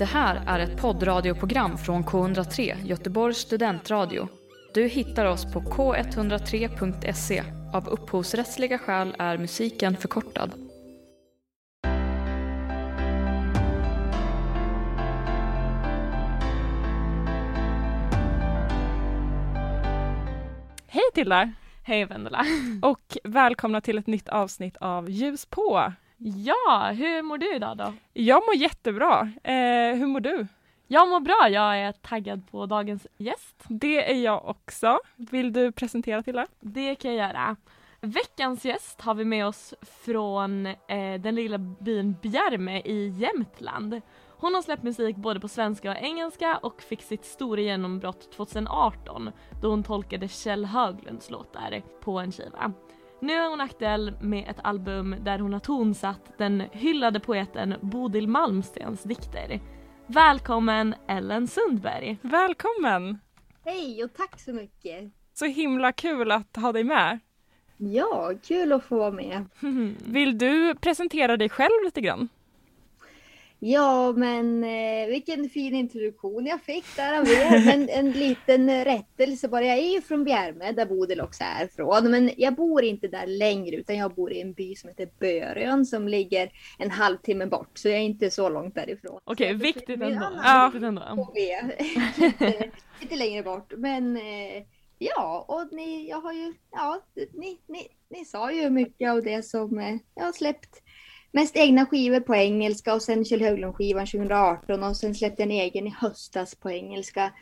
Det här är ett poddradioprogram från K103, Göteborgs studentradio. Du hittar oss på k103.se. Av upphovsrättsliga skäl är musiken förkortad. Hej Tilda! Hej Vendela! Och välkomna till ett nytt avsnitt av Ljus på! Ja, hur mår du idag då? Jag mår jättebra. Eh, hur mår du? Jag mår bra, jag är taggad på dagens gäst. Det är jag också. Vill du presentera Tilda? Det kan jag göra. Veckans gäst har vi med oss från eh, den lilla byn Bjärme i Jämtland. Hon har släppt musik både på svenska och engelska och fick sitt stora genombrott 2018 då hon tolkade Kjell Höglunds låtar på en skiva. Nu är hon aktuell med ett album där hon har tonsatt den hyllade poeten Bodil Malmstens dikter. Välkommen Ellen Sundberg! Välkommen! Hej och tack så mycket! Så himla kul att ha dig med. Ja, kul att få vara med. Vill du presentera dig själv lite grann? Ja, men eh, vilken fin introduktion jag fick där av er. Men en liten rättelse bara. Jag är ju från Bjärme, där Bodil också är från. Men jag bor inte där längre, utan jag bor i en by som heter Börön som ligger en halvtimme bort. Så jag är inte så långt därifrån. Okej, viktigt ändå. Ja. Viktigt ändå. lite, lite längre bort. Men eh, ja, och ni, jag har ju, ja, ni, ni, ni sa ju mycket av det som eh, jag har släppt mest egna skivor på engelska och sen Kjell Höglund-skivan 2018 och sen släppte jag en egen i höstas på engelska.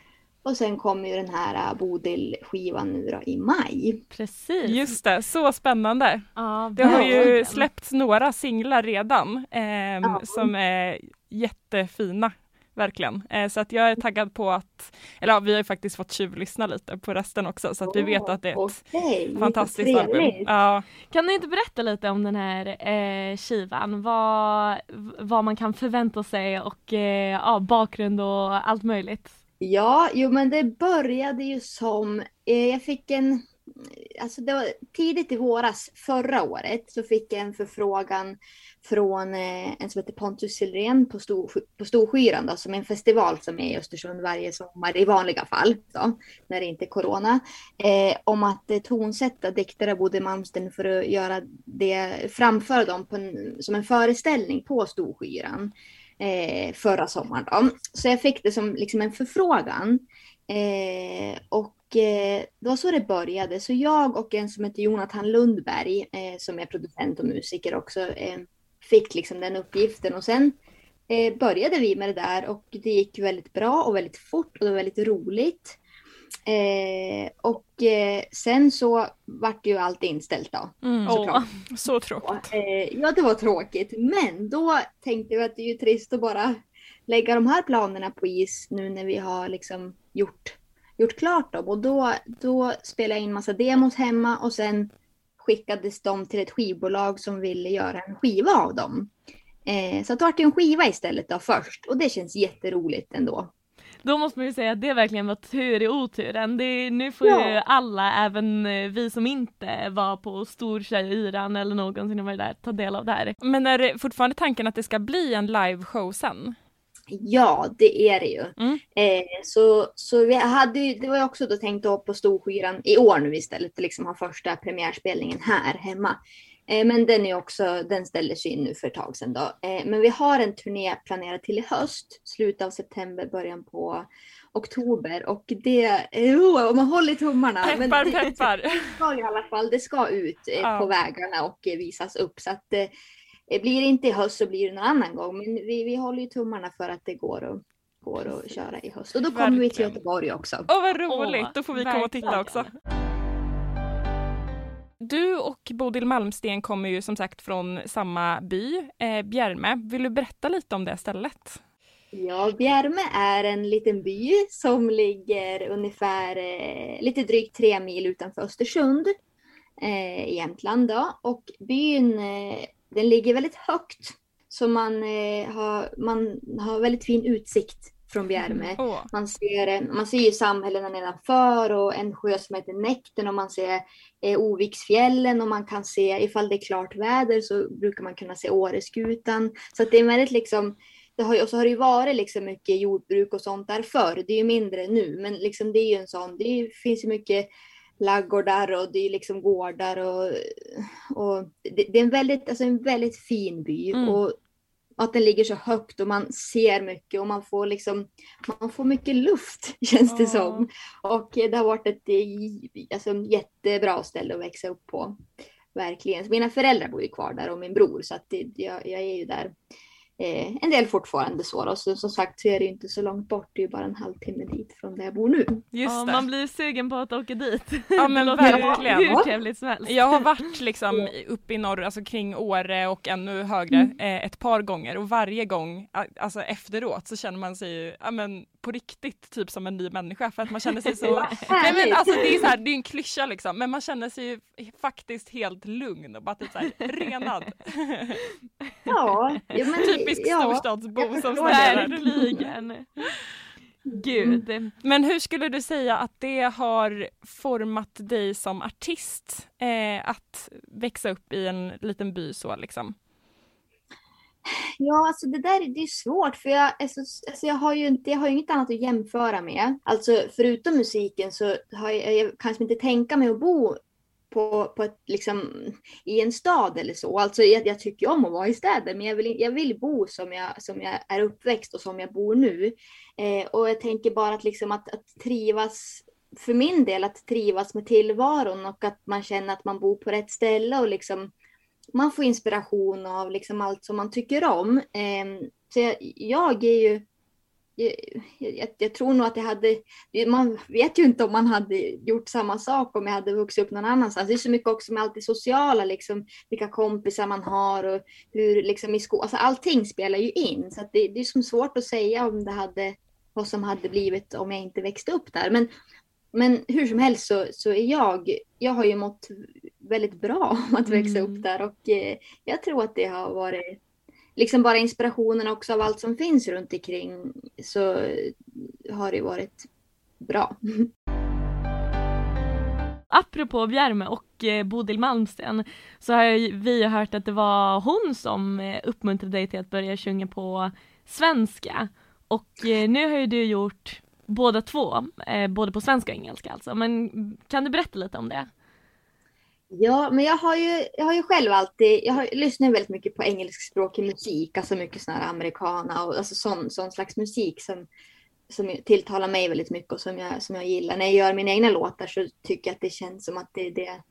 Och sen kommer ju den här äh, Bodil-skivan nu då i maj. Precis. Just det, så spännande. Ja, Det har ju släppts några singlar redan ehm, Ja. som är jättefina. Verkligen. Eh, så att jag är taggad på att, eller ja, vi har ju faktiskt fått tjuvlyssna lite på resten också så att vi vet att det är ett mycket fantastiskt album. Ja. Kan du inte berätta lite om den här eh, skivan? Vad, vad man kan förvänta sig och eh, ja, bakgrund och allt möjligt. Ja, jo men det började ju som, eh, jag fick en, alltså det var tidigt i våras förra året så fick jag en förfrågan från eh, en som heter Pontus Silrén på, Stor, på Storskyran då, som är en festival som är i Östersund varje sommar i vanliga fall, då, när det inte är corona, eh, om att eh, tonsätta dikter av Bodil Malmsten för att göra det, framföra dem på en, som en föreställning på Storskyran eh, förra sommaren. Då. Så jag fick det som liksom en förfrågan. Eh, och eh, det var så det började. Så jag och en som heter Jonathan Lundberg, eh, som är producent och musiker också, eh, fick liksom den uppgiften. Och sen eh, började vi med det där och det gick väldigt bra och väldigt fort och det var väldigt roligt. Eh, och eh, sen så vart ju allt inställt då. Mm. Såklart. Så tråkigt. Ja, det var tråkigt. Men då tänkte vi att det är ju trist att bara lägga de här planerna på is nu när vi har liksom gjort, gjort klart dem. Och då, då spelade jag in massa demos hemma och sen skickades de till ett skivbolag som ville göra en skiva av dem. Eh, så det vart en skiva istället då först och det känns jätteroligt ändå. Då måste man ju säga att det verkligen var tur i oturen. Det, nu får Ja. ju alla, även eh, vi som inte var på Stortjejyran eller någonsin har varit där, ta del av det här. Men är det fortfarande tanken att det ska bli en liveshow sen? Ja, det är det ju. Mm. Eh, så så vi hade ju, det var ju också då tänkt att på Storskyran i år nu istället liksom ha första premiärspelningen här hemma. Eh, men den är också, den ställdes in nu för ett tag sedan då. Eh, men vi har en turné planerad till i höst, slutet av september, början på oktober och det, eh, oh, man håller i tummarna. men Peppar det, peppar! det ska i alla fall, det ska ut eh, Ja. på vägarna och visas upp så att eh, blir det inte i höst så blir det någon annan gång. Men vi, vi håller ju tummarna för att det går att, går att köra i höst. Och då kommer vi till. Göteborg också. Åh vad roligt, Åh, då får vi komma och titta också. Du och Bodil Malmsten kommer ju som sagt från samma by, eh, Bjärme. Vill du berätta lite om det stället? Ja, Bjärme är en liten by som ligger ungefär eh, lite drygt tre mil utanför Östersund eh, i Jämtland. Då. Och byn eh, den ligger väldigt högt så man, eh, har, man har väldigt fin utsikt från Bjärme. Åh, Man ser, man ser ju samhällena nedanför och en sjö som heter Näkten och man ser eh, Oviksfjällen och man kan se, ifall det är klart väder så brukar man kunna se Åreskutan. Så det är väldigt liksom det har och så har det ju varit liksom mycket jordbruk och sånt där förr. Det är ju mindre nu, men liksom det är ju en sån, det finns ju mycket laggårdar och det är liksom gårdar och, och det, det är en väldigt, alltså en väldigt fin by. Mm. Och att den ligger så högt och man ser mycket och man får liksom, man får mycket luft känns det som. Och det har varit ett alltså, jättebra ställe att växa upp på. Verkligen. Så mina föräldrar bor ju kvar där och min bror så att det, jag, jag är ju där eh, en del fortfarande så. Då. Så som sagt så är det ju inte så långt bort, det är ju bara en halvtimme dit från där jag bor nu. Just Ja, det. man blir sugen på att åka dit. Ja, men verkligen. Hur trevligt som helst. Jag har varit liksom uppe i norr, alltså kring Åre och ännu högre eh, ett par gånger och varje gång, alltså efteråt så känner man sig ju, ja men på riktigt typ som en ny människa för att man känner sig så Nej, men alltså det är så här, det är en klyscha liksom men man känner sig ju faktiskt helt lugn och bara typ så här renad. Ja, ja, men, Typisk ja. storstadsbo som. Verkligen. Gud. Men hur skulle du säga att det har format dig som artist eh, att växa upp i en liten by så liksom? Ja, alltså det där är- det är svårt för jag, alltså, alltså jag, har ju inte, jag har ju inget annat att jämföra med. Alltså förutom musiken så har jag, jag kanske liksom inte tänka mig att bo på, på ett, liksom, i en stad eller så. Alltså jag, jag tycker ju om att vara i städer men jag vill, jag vill bo som jag, som jag är uppväxt och som jag bor nu. Eh, och jag tänker bara att, liksom att, att trivas, för min del att trivas med tillvaron och att man känner att man bor på rätt ställe och liksom man får inspiration av liksom allt som man tycker om. Eh, så jag, jag är ju jag, jag, jag tror nog att jag hade, man vet ju inte om man hade gjort samma sak om jag hade vuxit upp någon annanstans. Det är så mycket också med allt det sociala, liksom, vilka kompisar man har och hur liksom i skolan, alltså allting spelar ju in. Så att det, det är som svårt att säga om det hade, vad som hade blivit om jag inte växte upp där. Men, men hur som helst så, så är jag, jag har ju mått väldigt bra om att växa Mm. upp där och eh, jag tror att det har varit liksom bara inspirationen också av allt som finns runt omkring så har det varit bra. Apropå Bjärme och eh, Bodil Malmsten så har vi hört att det var hon som eh, uppmuntrade dig till att börja sjunga på svenska. Och eh, nu har ju du gjort båda två, eh, både på svenska och engelska alltså. Men kan du berätta lite om det? Ja, men jag har ju, jag har ju själv alltid, jag har, lyssnar väldigt mycket på engelskspråkig musik, alltså mycket sån här americana och alltså sån, sån slags musik som, som tilltalar mig väldigt mycket och som jag, som jag gillar. När jag gör mina egna låtar så tycker jag att det känns som att det, är det,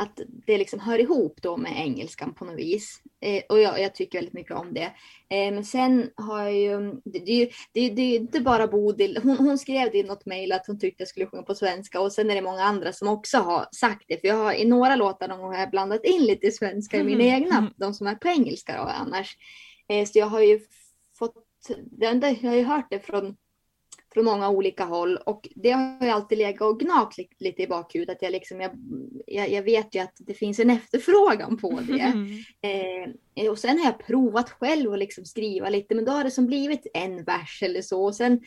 att det liksom hör ihop då med engelskan på något vis. Eh, och jag, jag tycker väldigt mycket om det. Eh, men sen har jag ju, det, det, det, det är ju inte bara Bodil, hon, hon skrev det i något mejl att hon tyckte jag skulle sjunga på svenska och sen är det många andra som också har sagt det. För jag har i några låtar gång har jag blandat in lite svenska i mina Mm. egna, de som är på engelska då annars. Eh, så jag har ju fått, jag har ju hört det från från många olika håll och det har ju alltid legat och gnagt li- lite i bakhuvudet. Att jag, liksom, jag, jag, jag vet ju att det finns en efterfrågan på det. Eh, och sen har jag provat själv att liksom skriva lite men då har det som blivit en vers eller så. Och sen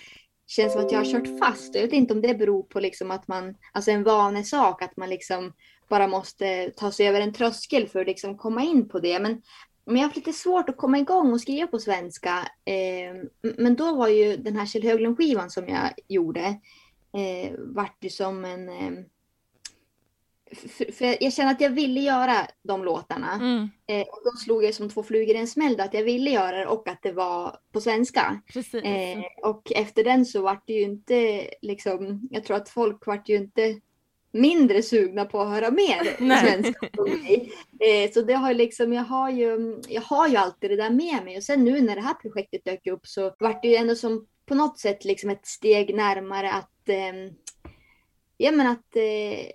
känns det som att jag har kört fast. Jag vet inte om det beror på liksom att man, alltså en vanesak, att man liksom bara måste ta sig över en tröskel för att liksom komma in på det. Men, men jag har haft lite svårt att komma igång och skriva på svenska. Eh, m- men då var ju den här Kjell Höglund-skivan som jag gjorde, eh, vart ju som en... Eh, för, jag känner att jag ville göra de låtarna. Mm, Eh, och då slog jag som två flugor i en smäll att jag ville göra det och att det var på svenska. Precis. Eh, och efter den så vart det ju inte liksom, jag tror att folk vart ju inte mindre sugna på att höra mer svenska. Eh, så det har liksom, jag har ju, jag har ju alltid det där med mig och sen nu när det här projektet dök upp så vart det ju ändå som på något sätt liksom ett steg närmare att, eh, ja men att eh,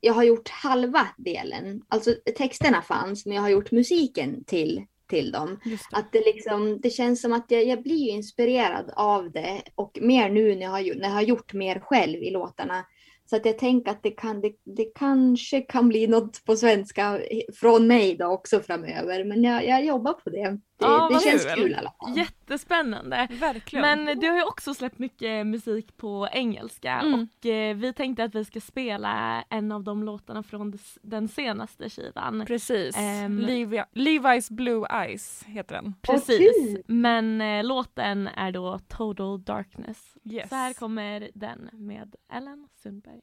jag har gjort halva delen. Alltså texterna fanns men jag har gjort musiken till, till dem. det. Att det, liksom, det känns som att jag, jag blir inspirerad av det och mer nu när jag, har, när jag har gjort mer själv i låtarna. Så att jag tänker att det, kan, det, det kanske kan bli något på svenska från mig då också framöver. Men jag, jag jobbar på det. Ja, det känns kul. kul i alla fall. Jättespännande. Verkligen. Men du har ju också släppt mycket musik på engelska Mm. och eh, vi tänkte att vi ska spela en av de låtarna från den senaste skivan. Precis. Ehm. Levi- Levi's Blue Eyes heter den. Precis, kul. men eh, låten är då Total Darkness. Yes. Så här kommer den med Ellen Sundberg.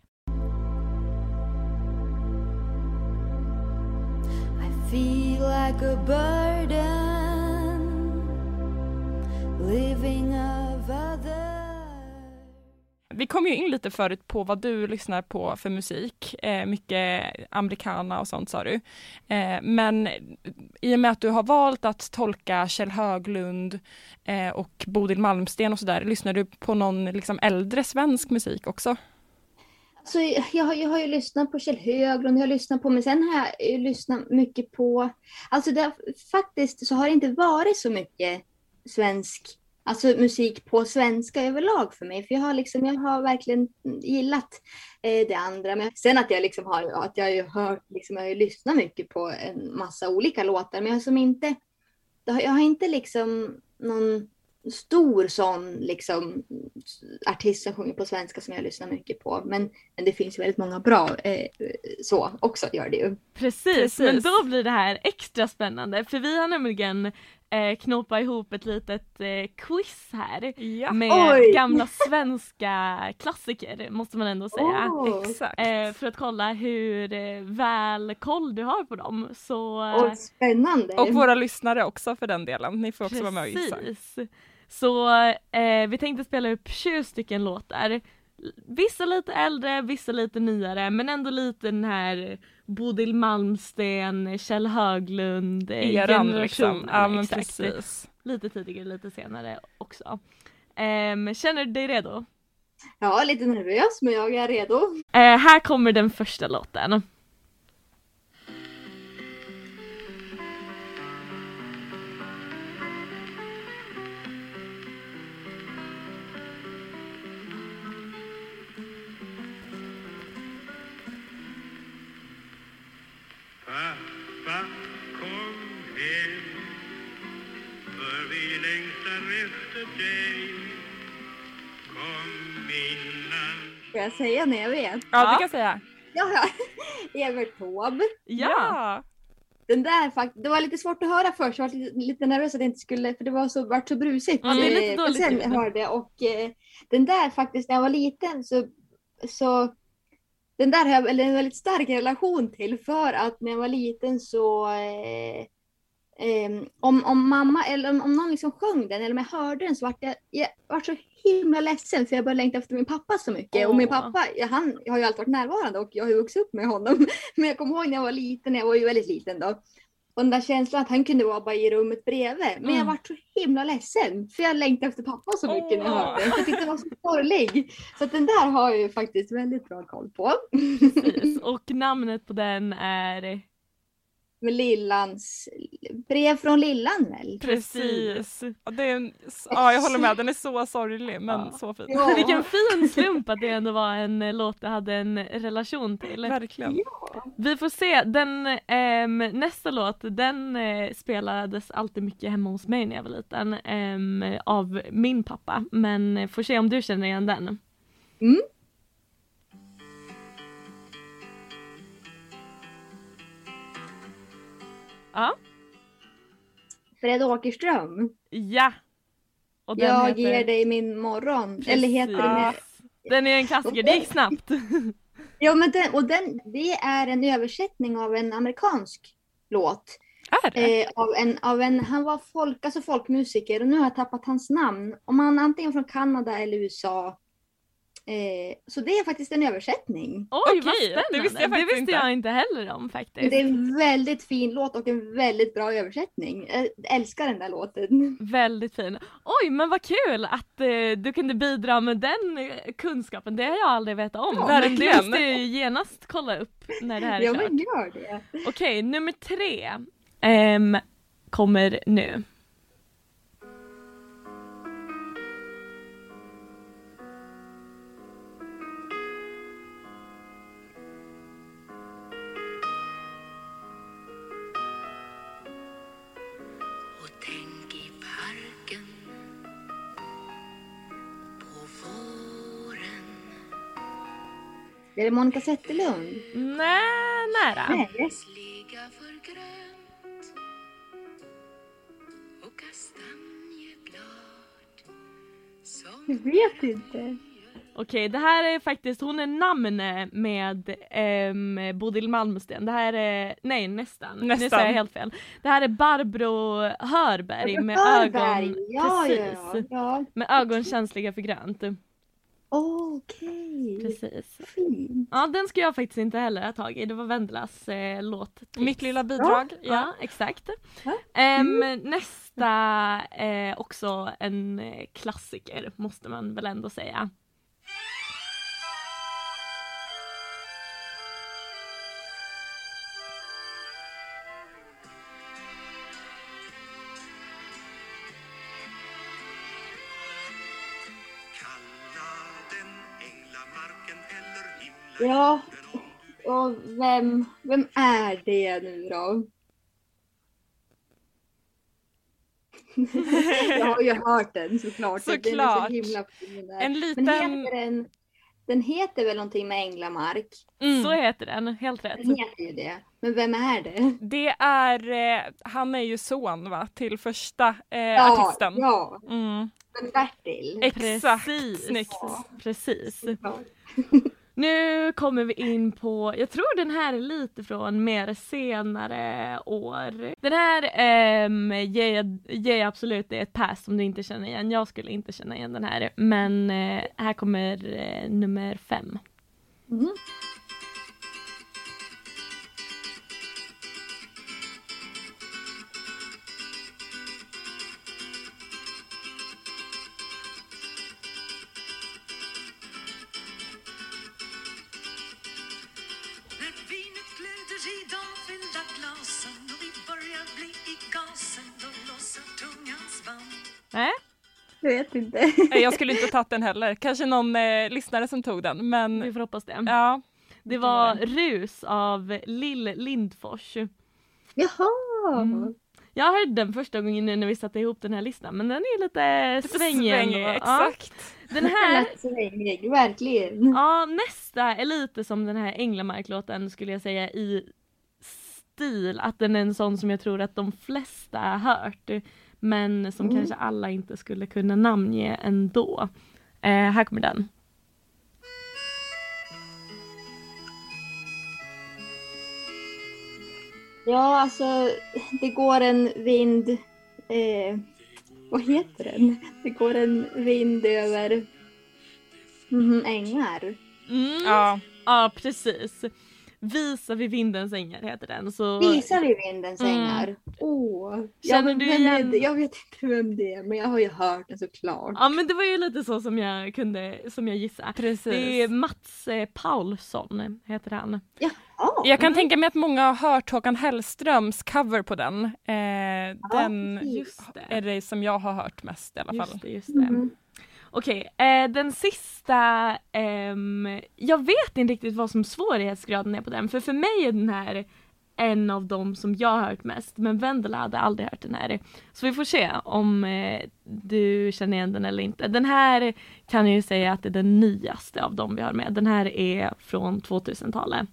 I feel like a burden. Vi kom ju in lite förut på vad du lyssnar på för musik. Eh, mycket americana och sånt sa du. Eh, men i och med att du har valt att tolka Kjell Höglund eh, och Bodil Malmsten och sådär, lyssnar du på någon liksom, äldre svensk musik också? Så jag, har- jag har ju lyssnat på Kjell Höglund, jag har lyssnat på, men sen har jag lyssnat mycket på, alltså det, har- faktiskt så har det inte varit så mycket svensk, alltså musik på svenska överlag för mig, för jag har liksom, jag har verkligen gillat eh, det andra, men sen att jag liksom har, att jag har ju hört, liksom, jag har ju lyssnat mycket på en massa olika låtar, men jag har som inte, jag har inte liksom någon stor sån liksom artist som sjunger på svenska som jag lyssnar mycket på. Men, men det finns ju väldigt många bra eh, så också gör det ju. Precis, Precis. men då blir det här extra spännande för vi har nämligen eh, knåpat ihop ett litet eh, quiz här Ja, med Oj. gamla svenska klassiker måste man ändå säga. Exakt. Eh, för att kolla hur eh, väl koll du har på dem. Så, eh, åh, spännande! Och våra lyssnare också för den delen. Ni får också vara med och gissa. Precis. Så eh, vi tänkte spela upp 20 stycken låtar. Vissa lite äldre, vissa lite nyare men ändå lite den här Bodil Malmsten, Kjell Höglund, Eran liksom. Ja men exakt. precis. Lite tidigare, lite senare också. Ehm, känner du dig redo? Ja, lite nervös men jag är redo. Eh, här kommer den första låten. Pappa kom hem För vi längtar efter dig Kom innan Får jag säga när jag vet? Ja, Ja. det kan jag säga. Ja, ja. Evert Taube. Ja! Den där fakt- det var lite svårt att höra först, jag var lite, lite nervös att det inte skulle, för det var så, vart så brusigt. Ja, det är lite Eh, dåligt men sen hörde jag och eh, den där faktiskt, när jag var liten så, så den där har jag en väldigt stark relation till för att när jag var liten så eh, eh, om, om mamma eller om, om någon liksom sjöng den eller om jag hörde den så vart jag, jag vart så himla ledsen för jag började längta efter min pappa så mycket. Och min pappa, han har ju alltid varit närvarande och jag har ju vuxit upp med honom. Men jag kommer ihåg när jag var liten, jag var ju väldigt liten då. Och den där känslan att han kunde vara bara i rummet bredvid. Men jag Mm. vart så himla ledsen. För jag längtade efter pappa så mycket när jag hörde den. Jag tyckte den var så sorglig. Så den där har jag ju faktiskt väldigt bra koll på. Precis. Och namnet på den är Med Lillans, brev från Lillan väl? Precis. Ja, det är en, ja, jag håller med. Den är så sorglig men Ja. så fin. Ja. Vilken fin slump att det ändå var en eh, låt du hade en relation till. Verkligen. Vi får se, den ehm, nästa låt den eh, spelades alltid mycket hemma hos mig när jag var liten ehm, av min pappa men eh, får se om du känner igen den. Mm. Ja. Fred Åkerström. Ja! Och den Jag heter... ger dig min morgon. Eller heter. Precis. Den är en klassiker, det gick snabbt. Ja, men den, och den, det är en översättning av en amerikansk låt. Är det? Eh, av en, av en, han var folk, alltså folkmusiker och nu har jag tappat hans namn. Om han antingen från Kanada eller USA. Eh, så det är faktiskt en översättning. Oj vad Okej, det spännande! visste jag faktiskt inte. jag inte heller om faktiskt. Det är en väldigt fin låt och en väldigt bra översättning. Jag älskar den där låten. Väldigt fin. Oj men vad kul att eh, du kunde bidra med den eh, kunskapen, det har jag aldrig vetat om. Ja, men det verkligen. måste jag ju genast kolla upp när det här är Ja, klart. men gör det. Okej, nummer tre ehm, kommer nu. Är det Monica Zetterlund? Nej, nära. Nej. Jag vet inte. Okej, det här är faktiskt, hon är namn med um, Bodil Malmsten. Det här är, nej nästan. Nu Nästan. säger jag helt fel. Det här är Barbro Hörberg med Hörberg. ögon, Ja, precis. ja. ja. Med ögon känsliga för grönt. Okej. Precis. Fint. Ja, den ska jag faktiskt inte heller ha tagit i. Det var Vendelas eh, låt. Mitt lilla bidrag. Ja, Ja. exakt. Ja. Ehm, nästa eh, också en eh, klassiker måste man väl ändå säga. Ja, och vem, vem är det nu då? jag har ju hört den såklart. Den är Såklart. så himla. En Men liten... heter den, den heter väl någonting med Änglamark? Mm. Så heter den, helt rätt. Den heter ju det. Men vem är det? Det är, eh, han är ju son va, till första eh, Ja, artisten. ja. Mm. Men Bertil. Exakt, Precis. snyggt. Precis. Ja. Nu kommer vi in på, jag tror den här är lite från mer senare år. Den här ehm, ger, jag, ger jag absolut ett pass om du inte känner igen. Jag skulle inte känna igen den här. Men eh, här kommer eh, nummer fem. Mm. Vet inte. Nej, Jag skulle inte ha tagit den heller. Kanske någon eh, lyssnare som tog den. Vi Men får hoppas det. ja, Det var Rus av Lill Lindfors. Jaha. Mm. Jag hörde den första gången nu när vi satte ihop den här listan men den är lite lite svängig. svängig, Ja. exakt. Den här svängig, verkligen. Ja, nästa är lite som den här Änglamark-låten skulle jag säga i stil, att den är en sån som jag tror att de flesta har hört, men som Mm. kanske alla inte skulle kunna namnge ändå. Eh, här kommer den. Ja, alltså det går en vind... Eh, vad heter den? Det går en vind över mhm, ängar. Mm. Ja, Ja, precis. Visa vid vindens ängar heter den. Så... Visar vi vindens Mm. ängar? Åh! Känner ja, men du igen- det? Jag vet inte vem det är, men jag har ju hört den såklart. Ja men det var ju lite så som jag kunde, som jag gissade. precis. Det är Mats eh, Paulsson, heter han. Ja. Jag kan tänka mig att många har hört Håkan Hellströms cover på den. Eh, den Just det. är det som jag har hört mest i alla fall. Just det, just det. Mhm. Okej, eh, den sista, ehm, jag vet inte riktigt vad som svårighetsgraden är på den, för för mig är den här en av dem som jag har hört mest, men Vendela hade aldrig hört den här. Så vi får se om eh, du känner igen den eller inte. Den här kan jag ju säga att det är den nyaste av dem vi har med. Den här är från 2000-talet.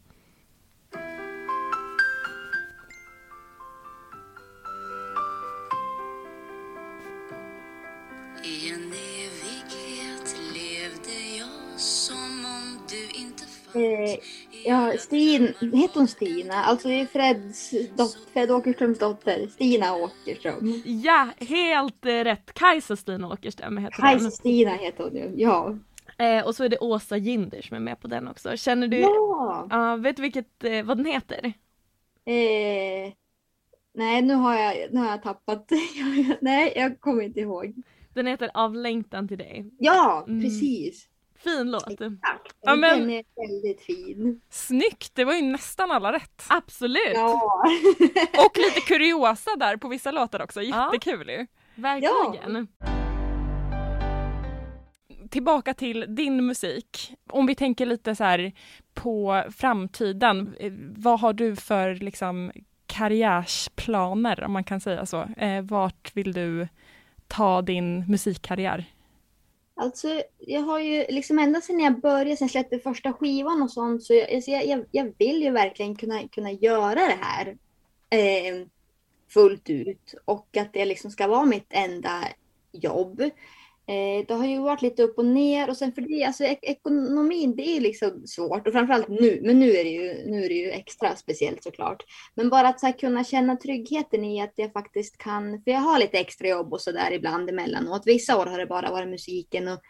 Eh, ja, Stin, heter hon Stina? Alltså det är Freds dot, Fred Åkerströms dotter, Stina Åkerström. Ja, helt eh, rätt. Kajsa Stina Åkerström heter Kajsa den. Stina heter hon ju, ja. Eh, och så är det Åsa Ginder som är med på den också. Känner du, Ja! Ja, vet du vilket, eh, vad den heter? Eh, nej, nu har jag, nu har jag tappat. nej, jag kommer inte ihåg. Den heter Av längtan till dig. Ja, Mm. Fin låt. Exakt. Ja, men- Den är väldigt fin. Snyggt, det var ju nästan alla rätt. Absolut, Ja. Och lite kuriosa där på vissa låtar också, Ja. jättekul ju. verkligen. Tillbaka till din musik. Om vi tänker lite så här på framtiden, eh, vad har du för liksom karriärsplaner om man kan säga så? Eh, vart vill du ta din musikkarriär? Alltså, jag har ju liksom ända sedan jag började, sen jag släppte första skivan och sånt, så jag, alltså, jag, jag, jag vill ju verkligen kunna, kunna göra det här eh, fullt ut och att det liksom ska vara mitt enda jobb. Eh, det har ju varit lite upp och ner och sen för det, alltså ek ekonomin, det är liksom svårt och framförallt nu, men nu är det ju, nu är det ju extra speciellt såklart. Men bara att så här, kunna känna tryggheten i att jag faktiskt kan, för jag har lite extra jobb och sådär ibland emellanåt. Vissa år har det bara varit musiken och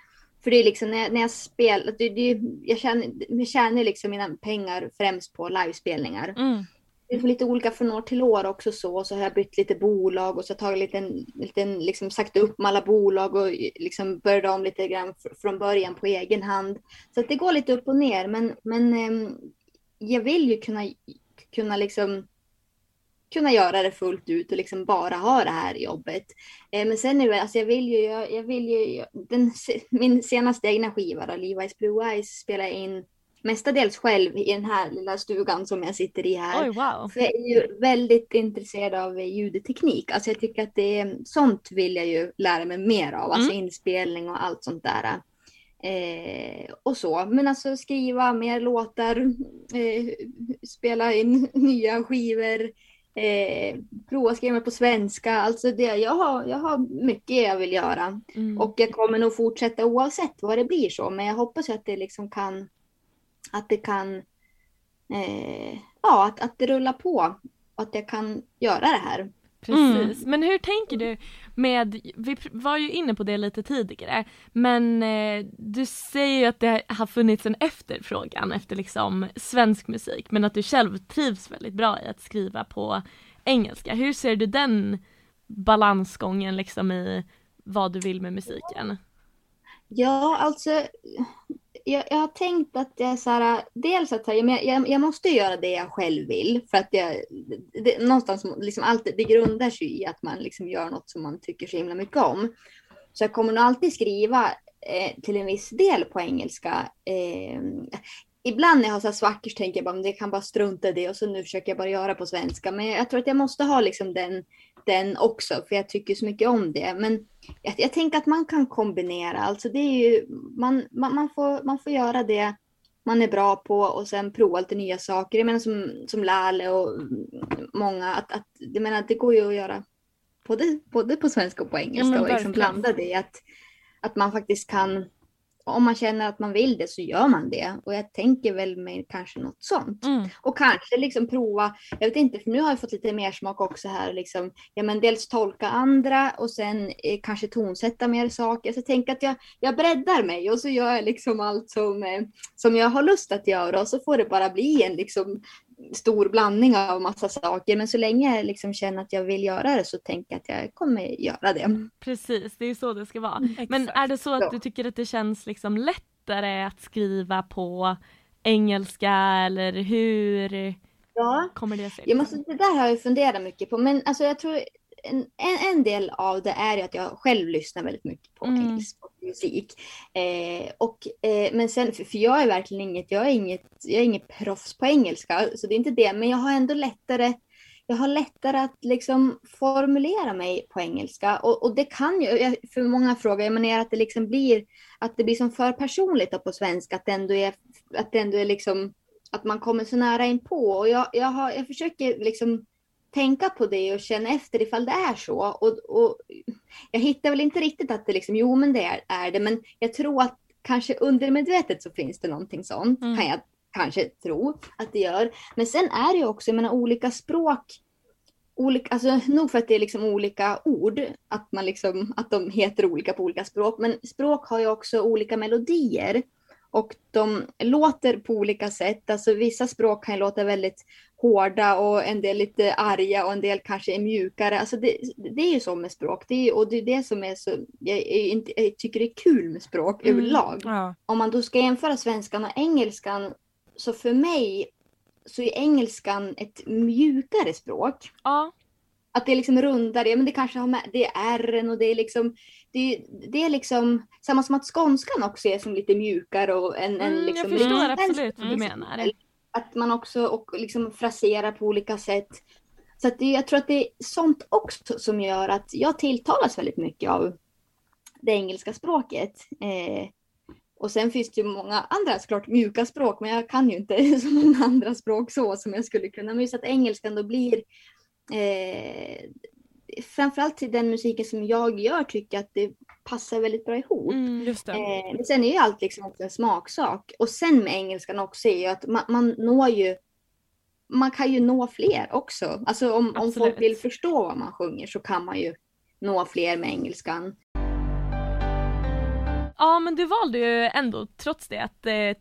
för det är liksom när jag, när jag spelar, det, det, jag tjänar, jag tjänar liksom mina pengar främst på livespelningar. Mm. Det är lite olika från år till år också så. Så har jag bytt lite bolag och så har jag tagit lite, lite liksom sagt upp med alla bolag och liksom börjat om lite grann från början på egen hand. Så att det går lite upp och ner. Men, men ehm, jag vill ju kunna, kunna liksom kunna göra det fullt ut och liksom bara ha det här jobbet. Eh, men sen nu, alltså jag vill ju, jag, jag vill ju, den, min senaste egna skiva då, Levi's Blue Eyes, spelade jag in mestadels själv i den här lilla stugan som jag sitter i här. Oj, wow. För jag är ju väldigt intresserad av ljudteknik. Alltså jag tycker att det är, sånt vill jag ju lära mig mer av. Alltså Mm. inspelning och allt sånt där. Eh, och så. Men alltså skriva mer låtar, eh, spela in nya skivor, eh, prova skriva mig på svenska. Alltså det, jag, har, jag har mycket jag vill göra. Mm. Och jag kommer nog fortsätta oavsett vad det blir så. Men jag hoppas att det liksom kan, att det kan, eh, ja, att, att det rullar på. Och att jag kan göra det här. Precis, men hur tänker du med, vi var ju inne på det lite tidigare, men eh, du säger ju att det har funnits en efterfrågan efter liksom svensk musik, men att du själv trivs väldigt bra i att skriva på engelska. Hur ser du den balansgången liksom i vad du vill med musiken? Ja, alltså. Jag, jag har tänkt att jag så här, dels att jag, jag, jag måste göra det jag själv vill för att jag, det, någonstans liksom alltid, det grundar sig i att man liksom gör något som man tycker så himla mycket om. Så jag kommer nog alltid skriva eh, till en viss del på engelska. Eh, ibland när jag har så här svackor så tänker jag bara, men det kan bara strunta i det och så nu försöker jag bara göra på svenska. Men jag tror att jag måste ha liksom den, den också för jag tycker så mycket om det. Men jag, jag tänker att man kan kombinera. Alltså det är ju, man, man, man, får, man får göra det man är bra på och sen prova lite nya saker. Jag menar som, som Lale och många. Att, att, jag menar, det går ju att göra både, både på svenska och på engelska men och liksom blanda det. Att, att man faktiskt kan, om man känner att man vill det så gör man det. Och jag tänker väl med kanske något sånt. Mm. Och kanske liksom prova, jag vet inte, för nu har jag fått lite mer smak också här. Liksom, ja, men dels tolka andra och sen eh, kanske tonsätta mer saker. Så jag tänker att jag, jag breddar mig och så gör jag liksom allt som, eh, som jag har lust att göra. Och så får det bara bli en liksom, stor blandning av massa saker. Men så länge jag liksom känner att jag vill göra det så tänker jag att jag kommer göra det. Precis, det är så det ska vara. Exakt. Men är det så att du tycker att det känns liksom lättare att skriva på engelska eller hur Ja. kommer det sig? Jag måste, det där har jag funderat mycket på. Men alltså jag tror en, en, del av det är ju att jag själv lyssnar väldigt mycket på Mm. engelsk musik. Eh, och, eh, men sen, för, för jag är verkligen inget, jag är inget, jag är inget proffs på engelska. Så det är inte det. Men jag har ändå lättare jag har lättare att liksom formulera mig på engelska. Och, och det kan ju, för många frågor, jag menar att det liksom blir, att det blir som för personligt på svenska, att det ändå är, att det ändå är liksom, att man kommer så nära in på. Och jag, jag, har, jag försöker liksom tänka på det och känna efter ifall det är så. Och, och jag hittar väl inte riktigt att det liksom, jo men det är, är det, men jag tror att kanske undermedvetet så finns det någonting sånt, Mm. kan jag kanske tro att det gör. Men sen är det ju också, jag menar olika språk, olika, alltså nog för att det är liksom olika ord, att, man liksom, att de heter olika på olika språk, men språk har ju också olika melodier. Och de låter på olika sätt. Alltså vissa språk kan ju låta väldigt hårda och en del lite arga och en del kanske är mjukare. Alltså det, det är ju så med språk. Det är, och det är det som är så, jag, inte, jag tycker det är kul med språk Mm. överlag Ja. om man då ska jämföra svenskan och engelskan så för mig så är engelskan ett mjukare språk. Ja, Att det är liksom rundare, ja, men det kanske har med, det är r och det är liksom, det, det är liksom samma som att skånskan också är som lite mjukare och en, en mm, liksom jag förstår liten absolut vad du menar. Att man också och liksom fraserar på olika sätt. Så att det, jag tror att det är sånt också som gör att jag tilltalas väldigt mycket av det engelska språket. Eh, och sen finns det ju många andra såklart mjuka språk, men jag kan ju inte så många andra språk så som jag skulle kunna. Men just att engelskan då blir eh, framförallt till den musiken som jag gör tycker att det passar väldigt bra ihop. Mm. Det. Eh, men sen är ju allt liksom också en smaksak. Och sen med engelskan också är ju att man, man når ju man kan ju nå fler också. Alltså om, om folk vill förstå vad man sjunger så kan man ju nå fler med engelskan. Ja men du valde ju ändå trots det att eh,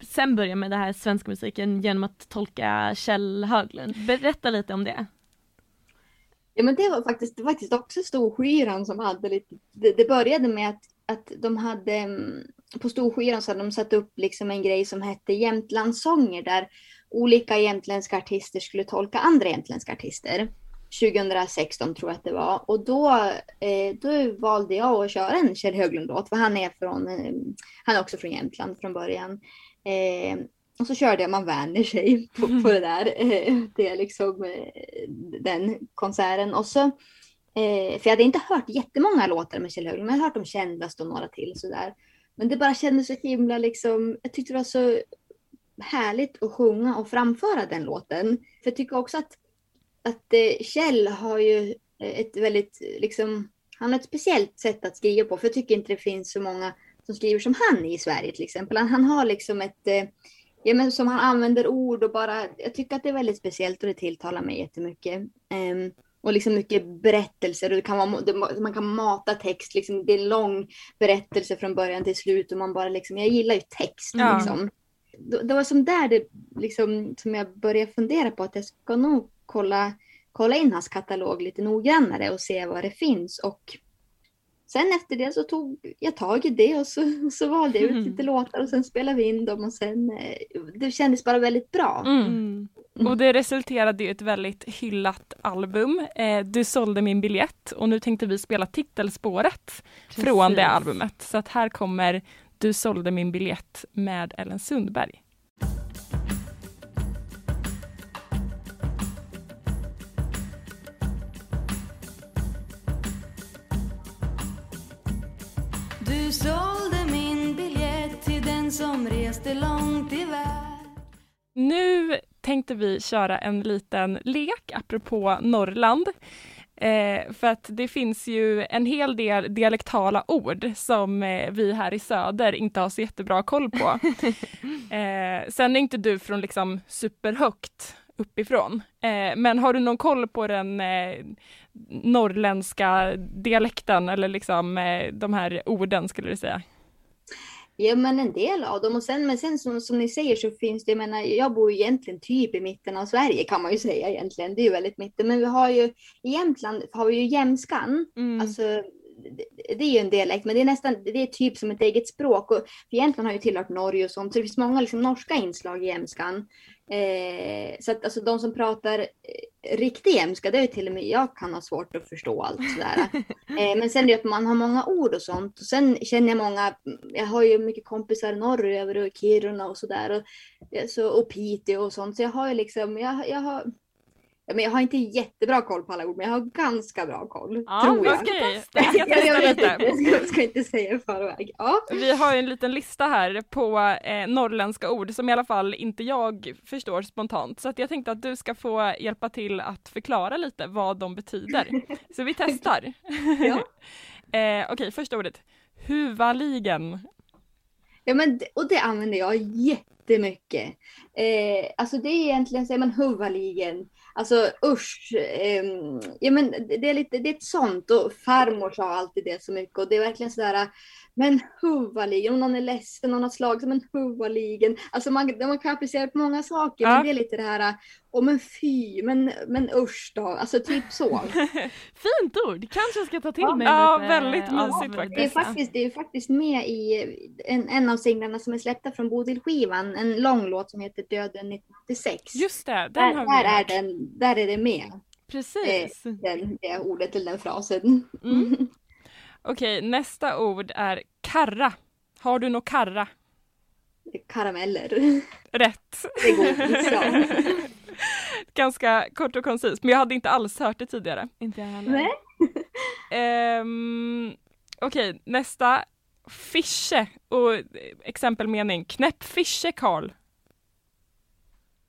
sen börja med den här svenska musiken genom att tolka Kjell Höglund. Berätta lite om det. Ja men det var faktiskt, det var faktiskt också Storskyran som hade lite, det, det började med att, att de hade, mm, på Storskyran så hade de satt upp liksom en grej som hette Jämtlandssånger där olika jämtländska artister skulle tolka andra jämtländska artister. 2016 tror jag att det var. Och då, eh, då valde jag att köra en Kjell Höglund-låt, för han är, från, eh, han är också från Jämtland från början. Eh, och så körde jag Man vänjer sig på, på det där. Eh, det är liksom eh, den konserten. Och så, eh, för jag hade inte hört jättemånga låtar med Kjell Höglund, men jag hade hört de kändaste och några till sådär. Men det bara kändes så himla liksom, jag tyckte det var så härligt att sjunga och framföra den låten. För jag tycker också att, att Kjell har ju ett väldigt, liksom, han har ett speciellt sätt att skriva på. För jag tycker inte det finns så många som skriver som han i Sverige till exempel. Han, han har liksom ett, eh, ja men som han använder ord och bara, jag tycker att det är väldigt speciellt och det tilltalar mig jättemycket. Ehm, och liksom mycket berättelser och det kan vara, man kan mata text, liksom, det är lång berättelse från början till slut och man bara liksom, jag gillar ju text Ja. liksom. Det, det var som där det liksom, som jag började fundera på att jag ska nog kolla, kolla in hans katalog lite noggrannare och se vad det finns och Sen efter det så tog jag tag i det och så, och så valde jag ut lite låtar och sen spelade vi in dem och sen eh, det kändes bara väldigt bra. Mm. Mm. Och det resulterade i ett väldigt hyllat album. Eh, du sålde min biljett och nu tänkte vi spela titelspåret från det Precis. albumet. Så att här kommer Du sålde min biljett med Ellen Sundberg. Du sålde min biljett till den som reste långt iväg Nu tänkte vi köra en liten lek apropå Norrland. Eh, för att det finns ju en hel del dialektala ord som eh, vi här i söder inte har så jättebra koll på. eh, sen är inte du från liksom superhögt uppifrån. Eh, men har du någon koll på den eh, norrländska dialekten eller liksom eh, de här orden skulle du säga? Ja men en del av dem och sen, men sen som, som ni säger så finns det, jag menar jag bor ju egentligen typ i mitten av Sverige kan man ju säga egentligen, det är ju väldigt mitten, men vi har ju i Jämtland har vi ju jämskan, Mm. alltså det, är ju en dialekt men det är nästan, det är typ som ett eget språk och för Jämtland har ju tillhört Norge och sånt så det finns många liksom norska inslag i jämskan. Eh, så att alltså de som pratar eh, riktig jämska, det är till och med jag kan ha svårt att förstå allt sådär. Eh, men sen är det att man har många ord och sånt. Och sen känner jag många, jag har ju mycket kompisar norröver och Kiruna och sådär. Och, eh, så, och Piteå och sånt. Så jag har ju liksom, jag, jag har men jag har inte jättebra koll på alla ord, men jag har ganska bra koll. Ja, tror jag. Okej, ska Jag, jag, testa vet lite. inte, jag ska, jag ska inte säga i förväg. Ja. Vi har en liten lista här på eh, norrländska ord som i alla fall inte jag förstår spontant. Så att jag tänkte att du ska få hjälpa till att förklara lite vad de betyder. Så vi testar. Ja. eh, Okej, första ordet. Huvaligen. Ja, men, och det använder jag jättemycket. Eh, alltså det är egentligen, säger man huvaligen. Alltså usch. Eh, ja, men det är lite, det är ett sånt och farmor sa alltid det så mycket och det är verkligen sådär, men huvaligen, om någon är ledsen, någon har slagit sig, men huvaligen. Alltså man, man kan applicera det på många saker, Ja. men det är lite det här, åh men fy, men, men usch då, alltså typ så. Fint ord, kanske jag ska ta till Ja. mig Ja, lite väldigt mysigt dessa. faktiskt. Det är faktiskt, det är faktiskt med i en, en av singlarna som är släppta från Bodil-skivan, en lång låt som heter Döden 1986. Just det, den där, har där, vi är hört. den, där är det med, Precis. den, det ordet eller den frasen. Mm. Okej, nästa ord är karra. Har du något karra? Karameller. Rätt. Det godis, ja. Ganska kort och koncist, men jag hade inte alls hört det tidigare. Inte jag heller. Nej. Ehm, Okej, nästa. Fische och eh, exempelmening. Knäpp fische Karl.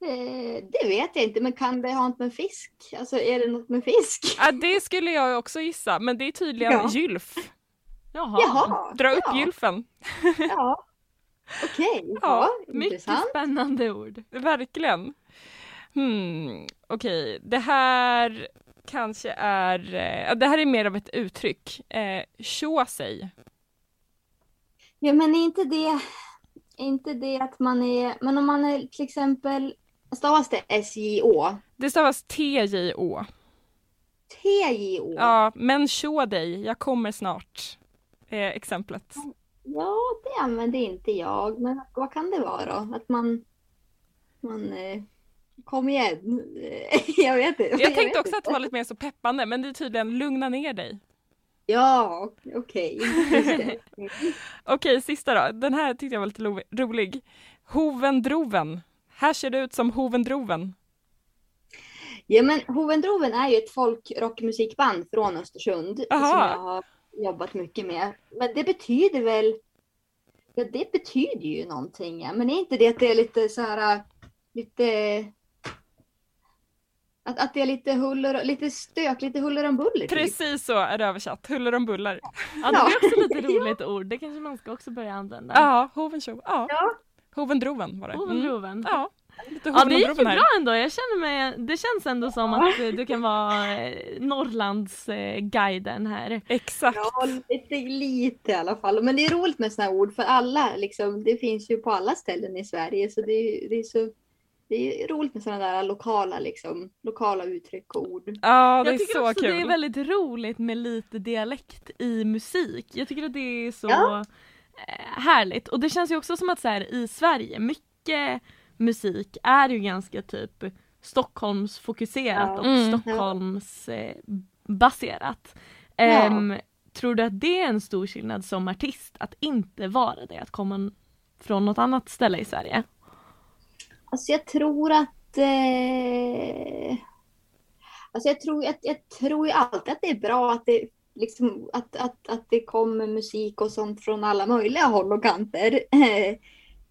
Eh, det vet jag inte, men kan det ha något med fisk? Alltså är det något med fisk? Ja, det skulle jag också gissa, men det är tydligen Ja. gylf. Jaha. Jaha, Dra upp ja, gylfen. Ja. Okej, Ja, ja, Mycket spännande ord. Verkligen. Hmm, okej, det här kanske är, eh, det här är mer av ett uttryck. Eh, tjå sig. Ja, men är inte det, är inte det att man är, men om man är till exempel, stavas det S-J-Å? Det stavas T-J-Å. T-J-Å? Ja, men tjå dig, jag kommer snart. Eh, exemplet. Ja, det använder inte jag. Men vad kan det vara då? Att man... man eh, kom igen. jag vet inte. Jag tänkte vet också att det inte. var lite mer så peppande, men det är tydligen lugna ner dig. Ja, okej. Det. Okej, sista då. Den här tyckte jag var lite rolig. Hovendroven. Här ser det ut som Hovendroven. Ja, men Hovendroven är ju ett folkrockmusikband från Östersund Aha. som jag har jobbat mycket med. Men det betyder väl... Ja, det betyder ju någonting. Ja. Men är inte det att det är lite så här... Lite... Att, att det är lite huller, lite stök, lite huller om buller. typ. Precis så är det översatt. Huller om buller. Ja, det är också lite roligt ord. Det kanske man ska också börja använda. Ja, Hovenshow. Ja. Ja. Hovendroven var det. Mm. Hovendroven. Ja, lite Ja det gick ju bra ändå, jag känner mig, det känns ändå som att du kan vara eh, Norrlands eh, guiden här. Exakt. Ja, lite, lite i alla fall. Men det är roligt med sådana här ord för alla. Liksom, det finns ju på alla ställen i Sverige. Så det är, det är, så, det är roligt med sådana där lokala, liksom, lokala uttryck och ord. Ja, det jag är tycker så också kul. det är väldigt roligt med lite dialekt i musik. Jag tycker att det är så Ja. Eh, härligt. Och det känns ju också som att så här, i Sverige, mycket musik är ju ganska typ Stockholms fokuserat Ja. och Mm. Stockholms eh, baserat. Ja. Ehm, tror du att det är en stor skillnad som artist att inte vara det, att komma från något annat ställe i Sverige? Alltså jag tror att... Eh... Alltså jag tror, jag, jag tror ju alltid att det är bra att det, liksom, att, att, att det kommer musik och sånt från alla möjliga håll och kanter.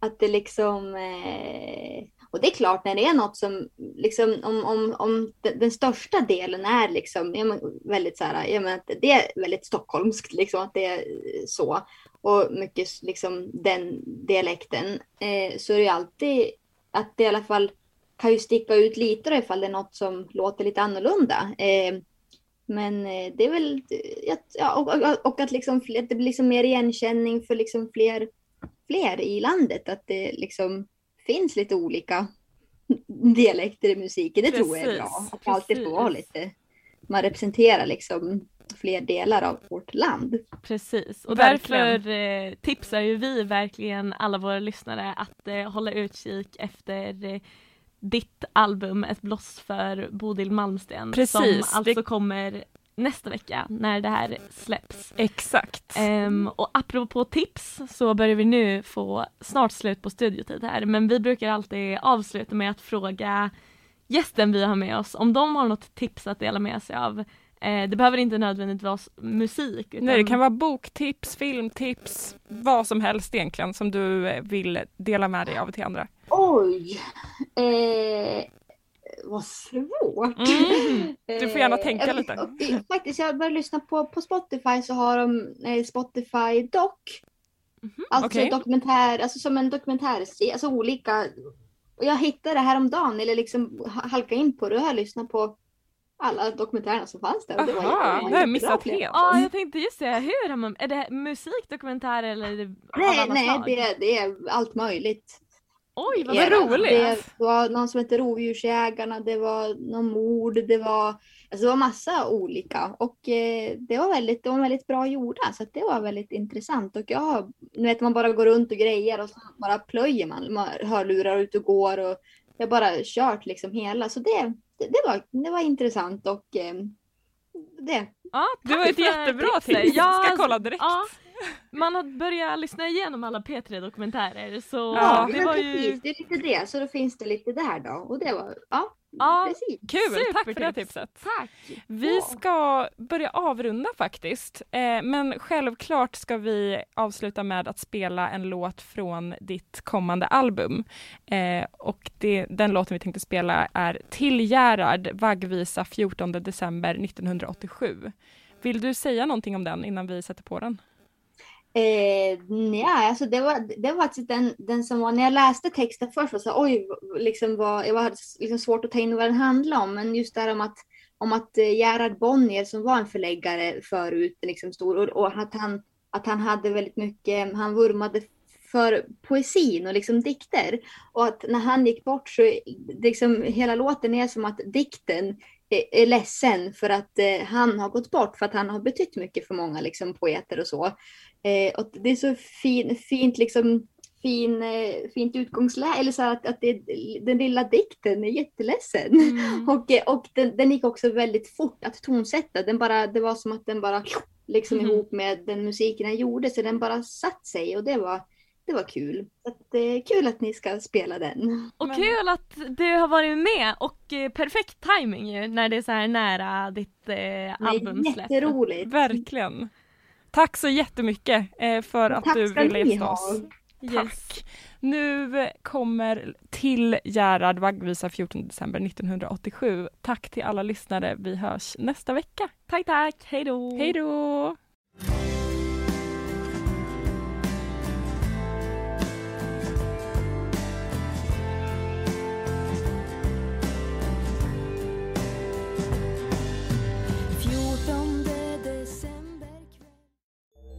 att det liksom... Eh, och det är klart när det är något som, liksom, om, om, om den, största delen är liksom, men, väldigt så här, jag men, att det är väldigt stockholmskt, liksom, att det är så. Och mycket liksom den dialekten. Eh, så är det ju alltid att det i alla fall kan ju sticka ut lite då, ifall det är något som låter lite annorlunda. Eh, men eh, det är väl, ja, och, och, och att, liksom, att det blir liksom mer igenkänning för liksom fler, fler i landet. Att det liksom finns lite olika dialekter i musiken. Det tror jag är bra. Precis, Att det alltid får vara precis. lite, man representerar liksom fler delar av vårt land. Precis, och Verkligen. därför eh, tipsar ju vi verkligen alla våra lyssnare att eh, hålla utkik efter eh, ditt album Ett bloss för Bodil Malmsten Precis, som det- alltså kommer nästa vecka när det här släpps. Exakt. Ehm, och apropå tips så börjar vi nu få snart slut på studiotid här men vi brukar alltid avsluta med att fråga gästen vi har med oss om de har något tips att dela med sig av. Eh, det behöver inte nödvändigtvis vara musik. Utan... Nej, det kan vara boktips, filmtips, vad som helst egentligen som du eh, vill dela med dig av till andra. Oj! Eh, vad svårt. Mm. Du får gärna tänka Eh, lite. eh, Faktiskt, jag började lyssna på, på Spotify så har de eh, Spotify Doc. Mhm, Alltså okej. dokumentär, alltså som en dokumentär, alltså olika. Och jag hittade det här om dagen eller liksom ha- halka in på det och jag lyssnat på alla dokumentärerna som fanns där. Och det var Aha, det har jag missat helt. Ja, jag tänkte just det. Hur har man, är det musik, dokumentär eller är det Nej, nej, det, det är allt möjligt. Oj, vad Era- roligt. Det var någon som hette Rovdjursjägarna, det var någon mord, det var, alltså det var massa olika. Och eh, det, var väldigt, det var väldigt bra gjorda, så att det var väldigt intressant. Och ja, nu vet man bara går runt och grejer och så bara plöjer man, man hörlurar ut och går. Och jag har bara kört liksom hela, så det, det, det, var, det var intressant. Och eh, det, Ja, Det var ett jättebra tips. Ja, Ska kolla direkt. Ja, man har börjat lyssna igenom alla P3-dokumentärer så Ja, det var precis, ju det är lite det. Så då finns det lite där då. Och det var, ja, Ja, Precis. Kul, tack för det Supertips. tipset. Tack! Vi ska börja avrunda faktiskt. Eh, men självklart ska vi avsluta med att spela en låt från ditt kommande album. Eh, och det, den låten vi tänkte spela är Till Gerhard, vaggvisa 14 december 1987. Vill du säga någonting om den innan vi sätter på den? Eh, nej, alltså det var, det var faktiskt den, den som var, när jag läste texten först var så oj, liksom var, jag hade liksom svårt att ta in vad den handlade om, men just det här om att, om att eh, Gerhard Bonnier som var en förläggare förut, liksom stor, och, och att, han, att han hade väldigt mycket, han vurmade för poesin och liksom dikter. Och att när han gick bort så liksom hela låten är som att dikten är, ledsen för att eh, han har gått bort, för att han har betytt mycket för många liksom, poeter och så. Eh, och det är så fin, fint, liksom, fin, eh, fint utgångsläge, eller så att, att det, den lilla dikten är jätteledsen. Mm. Och, eh, och den, den gick också väldigt fort att tonsätta. Den bara, det var som att den bara liksom Mhm. ihop med den musiken den gjorde, så den bara satt sig och det var, det var kul. Så att, eh, kul att ni ska spela den. Och Men- kul att du har varit med och eh, perfekt timing ju när det är så här nära ditt eh, albumsläpp. är jätteroligt. Verkligen. Tack så jättemycket eh, för att Tack du ville gästa oss. Yes. Tack. Nu kommer till Gerhard vaggvisa 14 december 1987. Tack till alla lyssnare. Vi hörs nästa vecka. Tack tack, hej då! Hej då!